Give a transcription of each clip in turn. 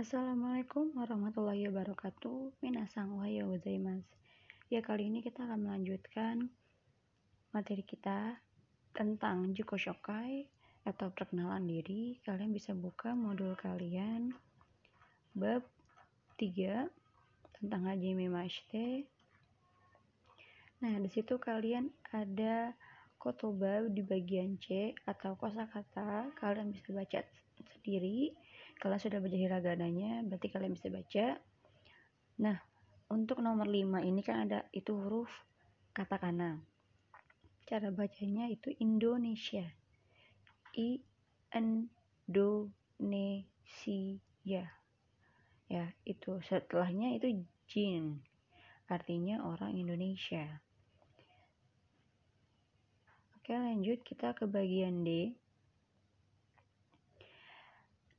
Assalamualaikum warahmatullahi wabarakatuh. Minasang ohayo gozaimasu. Ya, kali ini kita akan melanjutkan materi kita tentang Juko Shokai atau perkenalan diri. Kalian bisa buka modul kalian bab 3 tentang Hajime Mashite. Nah, di situ kalian ada kotoba di bagian C atau kosakata. Kalian bisa baca sendiri kalian sudah baca hiragananya berarti kalian bisa baca. Nah untuk nomor 5 ini kan ada itu huruf katakana. Cara bacanya itu Indonesia. I N Do Ne Si Ya ya itu setelahnya itu jin. Artinya orang Indonesia. Oke lanjut kita ke bagian D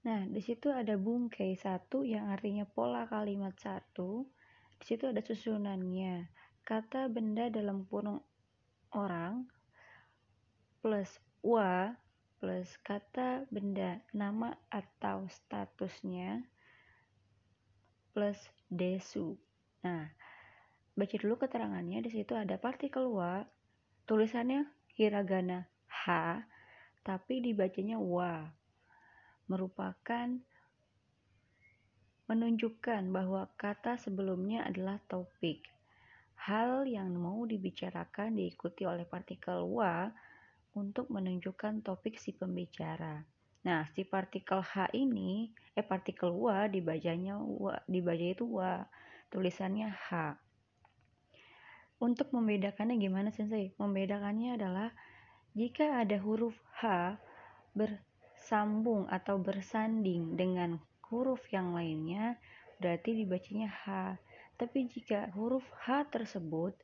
Nah, di situ ada bungkai satu yang artinya pola kalimat satu. Di situ ada susunannya. Kata benda dalam kurung orang plus wa plus kata benda nama atau statusnya plus desu. Nah, baca dulu keterangannya. Di situ ada partikel wa, tulisannya hiragana h, tapi dibacanya wa merupakan menunjukkan bahwa kata sebelumnya adalah topik. Hal yang mau dibicarakan diikuti oleh partikel wa untuk menunjukkan topik si pembicara. Nah, si partikel H ini, eh partikel wa dibacanya wa, dibaca itu wa, tulisannya H. Untuk membedakannya gimana sensei? Membedakannya adalah jika ada huruf H ber sambung atau bersanding dengan huruf yang lainnya, berarti dibacanya H. Tapi jika huruf H tersebut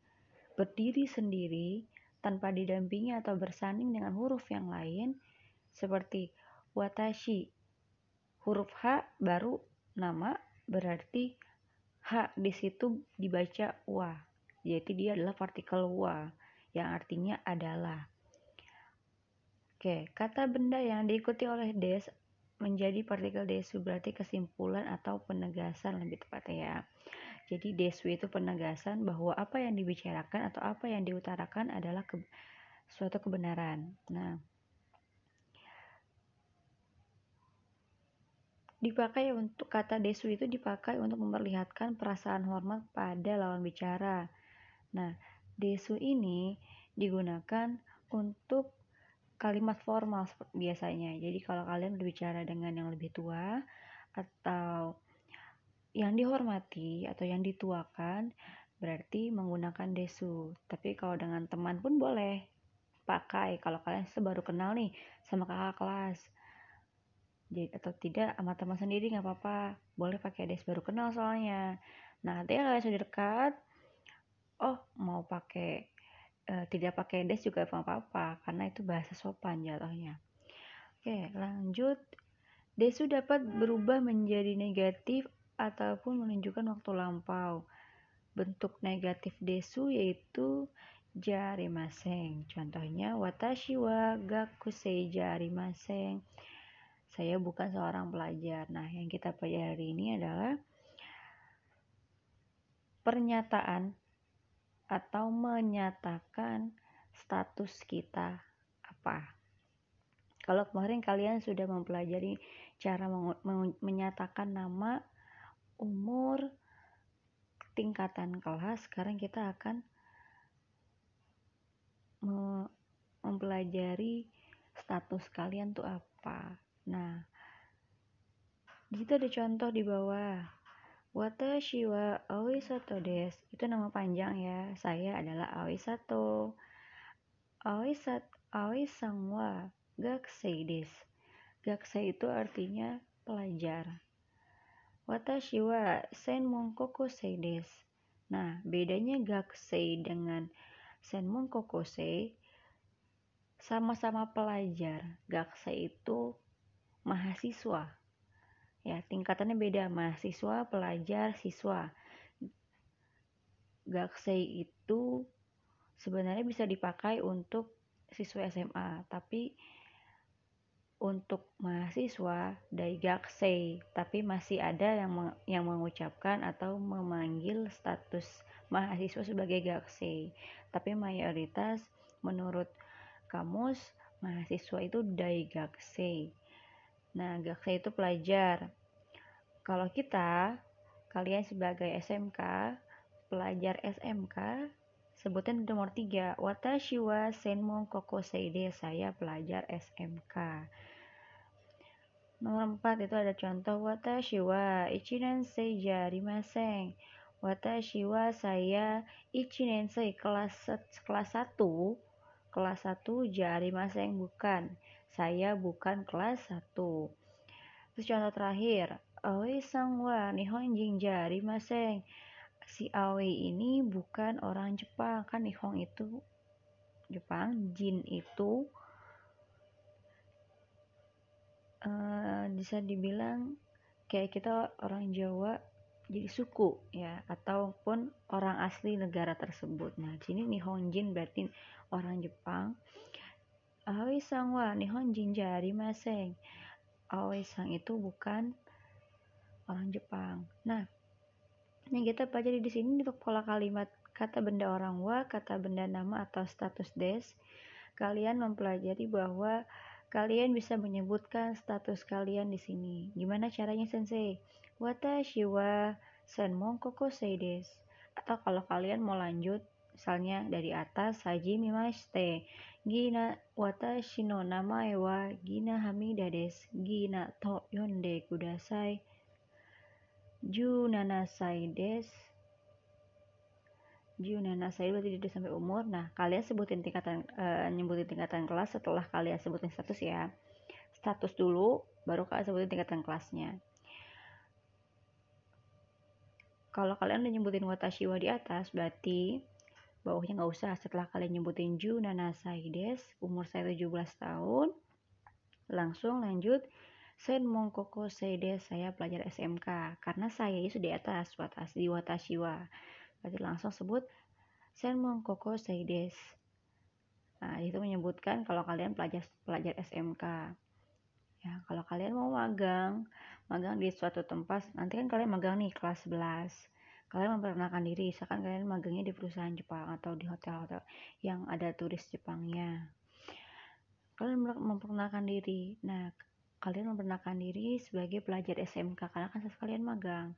berdiri sendiri tanpa didampingi atau bersanding dengan huruf yang lain, seperti watashi, huruf H baru nama berarti H di situ dibaca wa. Jadi dia adalah partikel wa yang artinya adalah. Oke, kata benda yang diikuti oleh des menjadi partikel desu berarti kesimpulan atau penegasan lebih tepatnya ya. Jadi desu itu penegasan bahwa apa yang dibicarakan atau apa yang diutarakan adalah ke, suatu kebenaran. Nah, dipakai untuk kata desu itu dipakai untuk memperlihatkan perasaan hormat pada lawan bicara. Nah, desu ini digunakan untuk kalimat formal biasanya. Jadi kalau kalian berbicara dengan yang lebih tua atau yang dihormati atau yang dituakan berarti menggunakan desu. Tapi kalau dengan teman pun boleh pakai kalau kalian baru kenal nih sama kakak kelas. Jadi atau tidak sama teman sendiri nggak apa-apa, boleh pakai des baru kenal soalnya. Nah, nanti kalian sudah dekat, oh mau pakai e, tidak pakai des juga apa-apa karena itu bahasa sopan jatuhnya. Oke, lanjut. Desu dapat berubah menjadi negatif ataupun menunjukkan waktu lampau. Bentuk negatif desu yaitu jari maseng. Contohnya watashi wa gakusei jari maseng. Saya bukan seorang pelajar. Nah, yang kita pelajari ini adalah pernyataan atau menyatakan status kita apa. Kalau kemarin kalian sudah mempelajari cara menyatakan nama, umur, tingkatan kelas, sekarang kita akan mempelajari status kalian tuh apa. Nah, kita ada contoh di bawah. Watashi wa Aoisato des. Itu nama panjang ya. Saya adalah Aoisato. Aoisat Aoisang wa Gakusei des. Gakusei itu artinya pelajar. Watashi wa Senmon Kokosei des. Nah, bedanya Gakusei dengan Senmon Kokosei sama-sama pelajar. Gakusei itu mahasiswa ya tingkatannya beda mahasiswa pelajar siswa gaksei itu sebenarnya bisa dipakai untuk siswa SMA tapi untuk mahasiswa daigaksei, tapi masih ada yang meng yang mengucapkan atau memanggil status mahasiswa sebagai gaksei. Tapi mayoritas menurut kamus mahasiswa itu daigaksei. Nah, gaksei itu pelajar. Kalau kita kalian sebagai SMK, pelajar SMK Sebutin nomor 3. Watashi wa senmon kokoseide. Saya pelajar SMK. Nomor 4 itu ada contoh watashi wa ichinensei jarimasen. Watashi wa saya ichinensei kelas kelas 1 kelas 1 jarimasen bukan. Saya bukan kelas 1. Terus contoh terakhir, Aoi sang wa nihonjin jarimasen si Aoi ini bukan orang Jepang. Kan Nihong itu Jepang Jin itu uh, bisa dibilang kayak kita orang Jawa jadi suku ya ataupun orang asli negara tersebut. Nah sini Nihong Jin berarti orang Jepang Aoi sang wa Nihong Jin jari maseng Aoi sang itu bukan orang Jepang nah yang kita pelajari di sini untuk pola kalimat kata benda orang wa, kata benda nama atau status des. Kalian mempelajari bahwa kalian bisa menyebutkan status kalian di sini. Gimana caranya sensei? Watashi wa senmon koko des. Atau kalau kalian mau lanjut, misalnya dari atas, saji mimashite. Gina watashi no namae wa Gina Hamida des. Gina to yonde kudasai. Junanasai des Junanasai berarti tidak sampai umur nah kalian sebutin tingkatan uh, nyebutin tingkatan kelas setelah kalian sebutin status ya status dulu baru kalian sebutin tingkatan kelasnya kalau kalian udah nyebutin watashiwa di atas berarti bawahnya nggak usah setelah kalian nyebutin Junanasai des umur saya 17 tahun langsung lanjut Sen Mongkoko Seide saya pelajar SMK karena saya itu di atas watas di Watashiwa. Berarti langsung sebut Sen Mongkoko Seides. Nah, itu menyebutkan kalau kalian pelajar pelajar SMK. Ya, kalau kalian mau magang, magang di suatu tempat, nanti kan kalian magang nih kelas 11. Kalian memperkenalkan diri, misalkan kalian magangnya di perusahaan Jepang atau di hotel-hotel yang ada turis Jepangnya. Kalian memperkenalkan diri. Nah, kalian memperkenalkan diri sebagai pelajar SMK karena kan sekalian magang.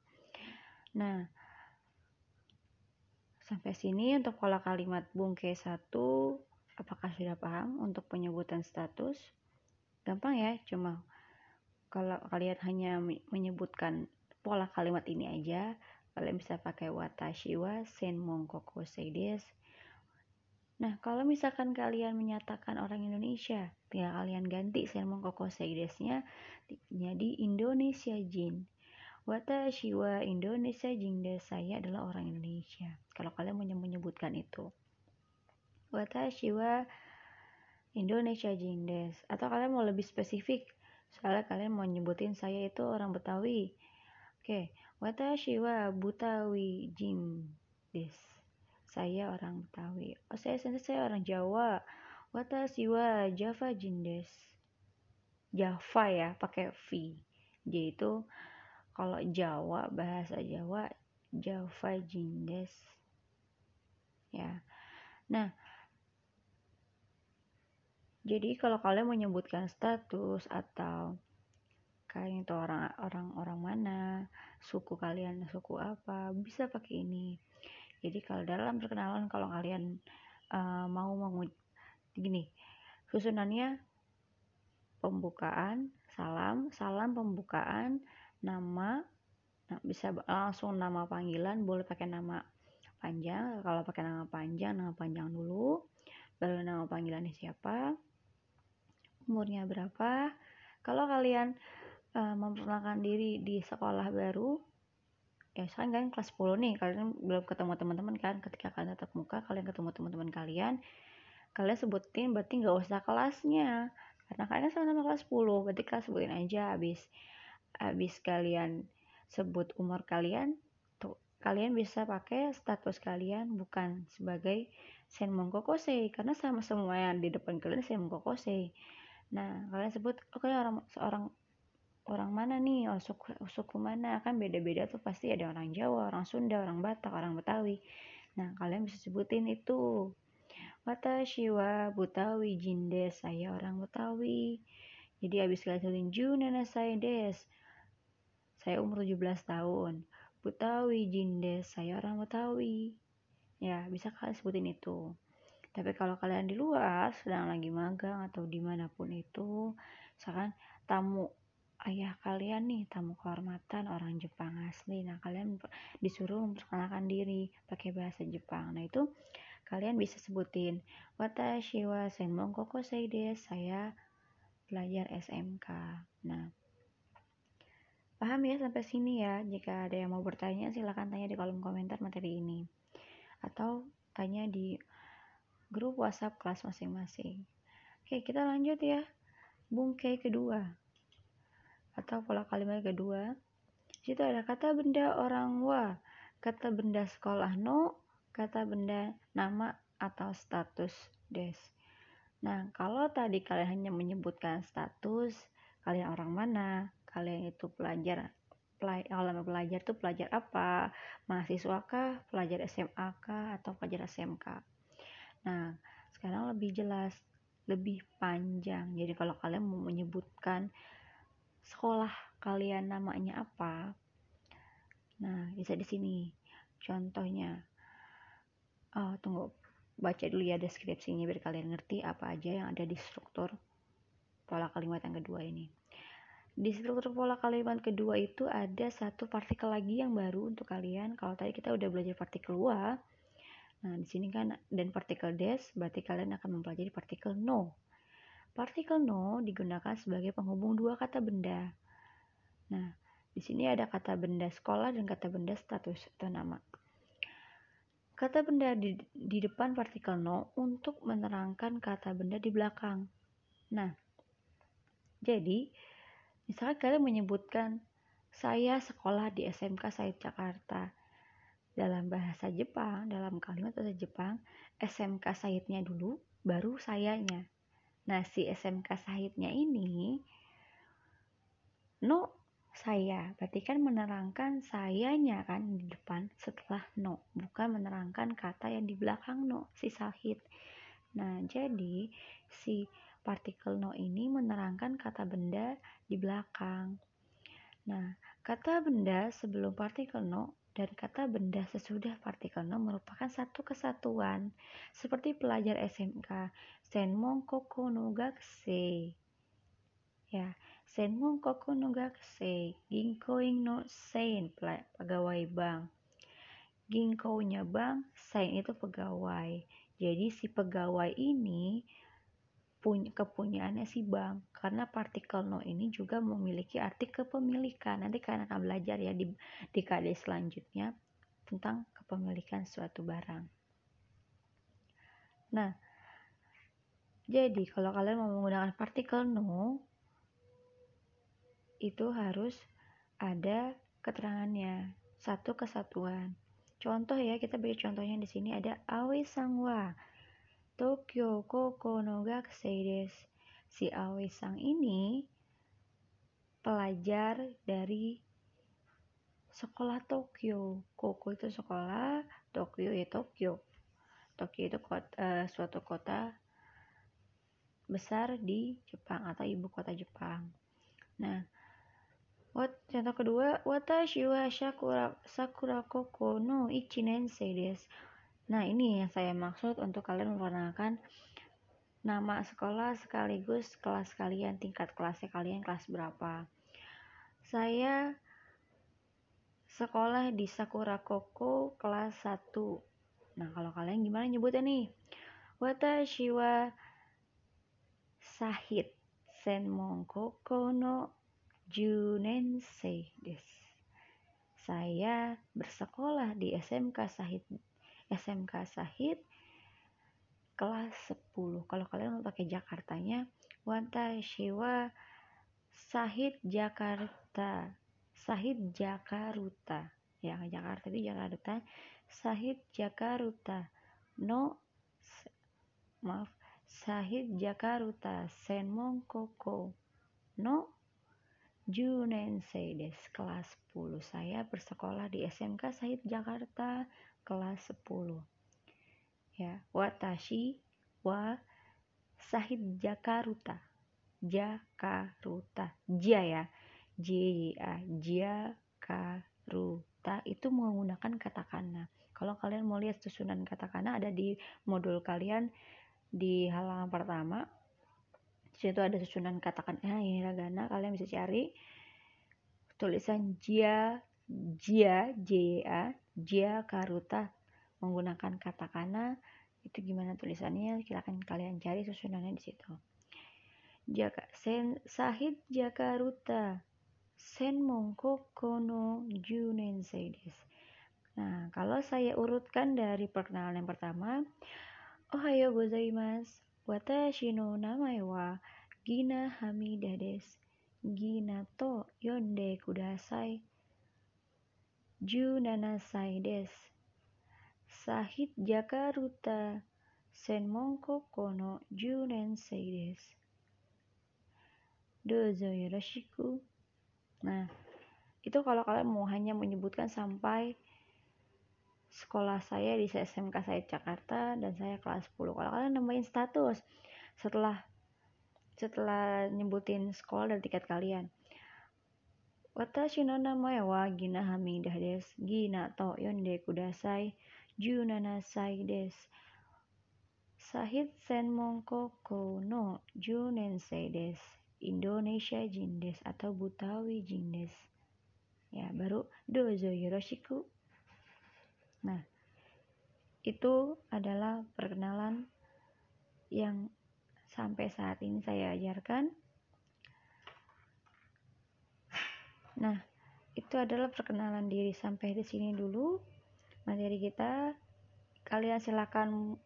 Nah, sampai sini untuk pola kalimat bungke 1 apakah sudah paham untuk penyebutan status? Gampang ya, cuma kalau kalian hanya menyebutkan pola kalimat ini aja, kalian bisa pakai watashi wa senmon koko seides Nah, kalau misalkan kalian menyatakan orang Indonesia, tinggal kalian ganti sermon koko seidesnya jadi Indonesia Jin. Watashi wa Indonesia Jinda saya adalah orang Indonesia. Kalau kalian menyebutkan itu. Watashi wa Indonesia Jindes. Atau kalian mau lebih spesifik. Soalnya kalian mau nyebutin saya itu orang Betawi. Oke, watashi wa Butawi Jindes saya orang Betawi. Oh saya saya orang Jawa. Watashi wa Java jindes Java ya pakai V. J itu kalau Jawa bahasa Jawa Java jindes ya. Nah jadi kalau kalian menyebutkan status atau kalian itu orang orang orang mana suku kalian suku apa bisa pakai ini. Jadi kalau dalam perkenalan kalau kalian uh, mau mengu gini susunannya pembukaan salam salam pembukaan nama nah, bisa langsung nama panggilan boleh pakai nama panjang kalau pakai nama panjang nama panjang dulu baru nama panggilannya siapa umurnya berapa. Kalau kalian uh, memperkenalkan diri di sekolah baru. Ya sekarang kalian kelas 10 nih kalian belum ketemu teman-teman kan. Ketika kalian tetap muka kalian ketemu teman-teman kalian kalian sebutin berarti nggak usah kelasnya. Karena kalian sama-sama kelas 10 berarti kalian sebutin aja habis habis kalian sebut umur kalian tuh kalian bisa pakai status kalian bukan sebagai sen mongkokose karena sama semua yang di depan kalian sen mongkokose nah kalian sebut oke okay, orang seorang orang mana nih? Oh, suku, suku mana? Kan beda-beda tuh pasti ada orang Jawa orang Sunda orang Batak orang Betawi. Nah kalian bisa sebutin itu. Watashi wa Butawi jinde saya orang Betawi. Jadi habis kalian sebutin Junana saya des. Saya umur 17 tahun. Betawi jinde saya orang Betawi. Ya bisa kalian sebutin itu. Tapi kalau kalian di luar sedang lagi magang atau di mana pun itu misalkan tamu ayah kalian nih tamu kehormatan orang Jepang asli. Nah kalian disuruh memperkenalkan diri pakai bahasa Jepang. Nah itu kalian bisa sebutin watashi wa senmon koko seide saya belajar SMK nah paham ya sampai sini ya? Jika ada yang mau bertanya silahkan tanya di kolom komentar materi ini. Atau tanya di grup WhatsApp kelas masing-masing. Oke kita lanjut ya. Bungkai kedua atau pola kalimat kedua situ ada kata benda orang wa kata benda sekolah no kata benda nama atau status des. Nah kalau tadi kalian hanya menyebutkan status kalian orang mana kalian itu pelajar kalau pelajar itu pelajar apa? Mahasiswa kah pelajar SMA kah atau pelajar SMK nah sekarang lebih jelas lebih panjang. Jadi kalau kalian mau menyebutkan sekolah kalian namanya apa? Nah bisa di sini. Contohnya oh tunggu baca dulu ya deskripsinya biar kalian ngerti apa aja yang ada di struktur pola kalimat yang kedua ini. Di struktur pola kalimat kedua itu ada satu partikel lagi yang baru untuk kalian. Kalau tadi kita udah belajar partikel wa nah di sini kan dan partikel des berarti kalian akan mempelajari partikel no Partikel no digunakan sebagai penghubung dua kata benda. Nah, di sini ada kata benda sekolah dan kata benda status atau nama. Kata benda di, di depan partikel no untuk menerangkan kata benda di belakang. Nah, jadi misalnya kalian menyebutkan saya sekolah di SMK Said Jakarta. Dalam bahasa Jepang, dalam kalimat bahasa Jepang, SMK Saidnya dulu, baru sayanya. Nah, si SMK Sahidnya ini no saya, berarti kan menerangkan sayanya kan di depan setelah no, bukan menerangkan kata yang di belakang no, si Sahid. Nah, jadi si partikel no ini menerangkan kata benda di belakang. Nah, kata benda sebelum partikel no dan kata benda sesudah partikel no merupakan satu kesatuan, seperti pelajar SMK Senmon koko no. Ya, senmon koko no gakse, ginkoing no sein, pegawai bank. Ginko-nya bank, sein itu pegawai. Jadi si pegawai ini punya kepunyaannya si bank karena partikel no ini juga memiliki arti kepemilikan. Nanti kalian akan belajar ya di di KD selanjutnya tentang kepemilikan suatu barang. Nah jadi kalau kalian mau menggunakan partikel no itu harus ada keterangannya. Satu kesatuan. Contoh ya kita beri contohnya di sini ada awe sangwa Tokyo koko no gakusei desu. Si awe sang ini pelajar dari sekolah Tokyo. Koko itu sekolah, Tokyo ya Tokyo. Tokyo itu kota, uh, suatu kota besar di Jepang atau ibu kota Jepang. Nah, what, contoh kedua, watashi wa sakura, sakura koko no ichinensei desu. Nah, ini yang saya maksud untuk kalian memperkenalkan nama sekolah sekaligus kelas kalian, tingkat kelasnya kalian kelas berapa. Saya sekolah di Sakura Koko kelas 1. Nah, kalau kalian gimana nyebutnya nih? Watashi wa Sahid Senmon Koko no Junensei des. Saya bersekolah di SMK Sahid SMK Sahid kelas 10. Kalau kalian mau pakai Jakartanya Watashi wa Sahid Jakarta. Sahid Jakarta. Ya, Jakarta itu Jakarta. Sahid Jakarta. No maaf Sahid Jakarta Senmong Koko No Junensei des kelas 10 saya bersekolah di SMK Sahid Jakarta kelas 10 ya watashi wa Sahid Jakarta Jakarta ja ya. J A itu menggunakan katakana. Kalau kalian mau lihat susunan katakana ada di modul kalian di halaman pertama. Situ ada susunan katakan ah ini ragana. Kalian bisa cari. Tulisan jia jia ja jia karuta menggunakan katakana itu gimana tulisannya? Silakan kalian cari susunannya di situ. Jaka sen sahid Jakarta sen mongko kono junen seides nah kalau saya urutkan dari perkenalan yang pertama ohayo gozaimasu watashi no namae wa Gina Hamida des. Gina to yonde kudasai. Ju nanasai des. Sahit Jakarta Senmonko kono junen des. Dozo yoroshiku. Nah, itu kalau kalian mau hanya menyebutkan sampai sekolah saya di SMK saya Jakarta dan saya kelas 10 kalau kalian nambahin status setelah setelah nyebutin sekolah dan tiket kalian Watashi no namae wa Gina Hamidah des. Gina to yonde kudasai. Junanasai des. Sahid Senmon Koko no Junensei des. Indonesia Jindes atau Butawi Jindes. Ya, baru Dozo Yoroshiku. Nah, itu adalah perkenalan yang sampai saat ini saya ajarkan. Nah, itu adalah perkenalan diri sampai di sini dulu materi kita. Kalian silakan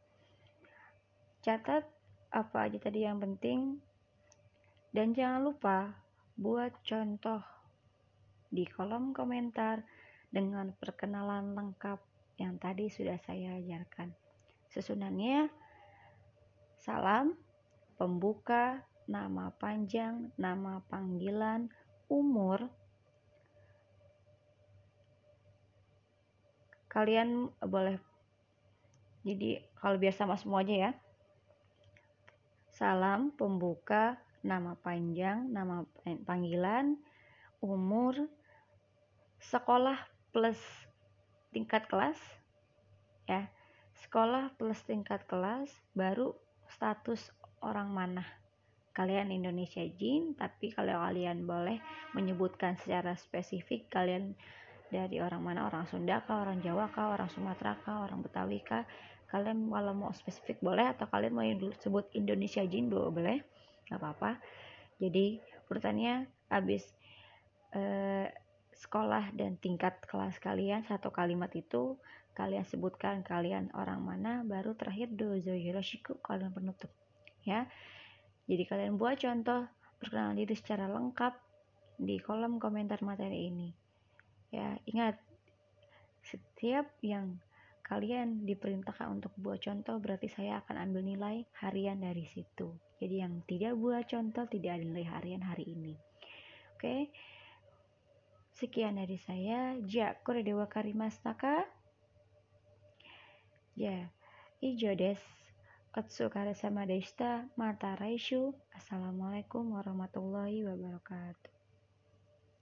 catat apa aja tadi yang penting dan jangan lupa buat contoh di kolom komentar dengan perkenalan lengkap yang tadi sudah saya ajarkan. Susunannya salam pembuka, nama panjang, nama panggilan, umur. Kalian boleh jadi kalau biar sama semua aja ya. Salam pembuka, nama panjang, nama panggilan, umur, sekolah plus tingkat kelas ya. Sekolah plus tingkat kelas baru status orang mana kalian Indonesia Jin tapi kalau kalian boleh menyebutkan secara spesifik kalian dari orang mana? Orang Sunda kah? Orang Jawa kah? Orang Sumatera kah? Orang Betawi kah? Kalian kalau mau spesifik boleh atau kalian mau sebut Indonesia Jin boleh. Nggak apa-apa. Jadi urutannya habis eh, sekolah dan tingkat kelas kalian satu kalimat itu kalian sebutkan kalian orang mana baru terakhir dozo yoroshiku kalian penutup ya. Jadi kalian buat contoh perkenalan diri secara lengkap di kolom komentar materi ini. Ya, ingat setiap yang kalian diperintahkan untuk buat contoh berarti saya akan ambil nilai harian dari situ. Jadi yang tidak buat contoh tidak ada nilai harian hari ini. Oke. Sekian dari saya. Ja, kore dewa karimastaka. Ya, ijo desu. Otsukare sama deshita. Mata Raishu. Assalamualaikum warahmatullahi wabarakatuh.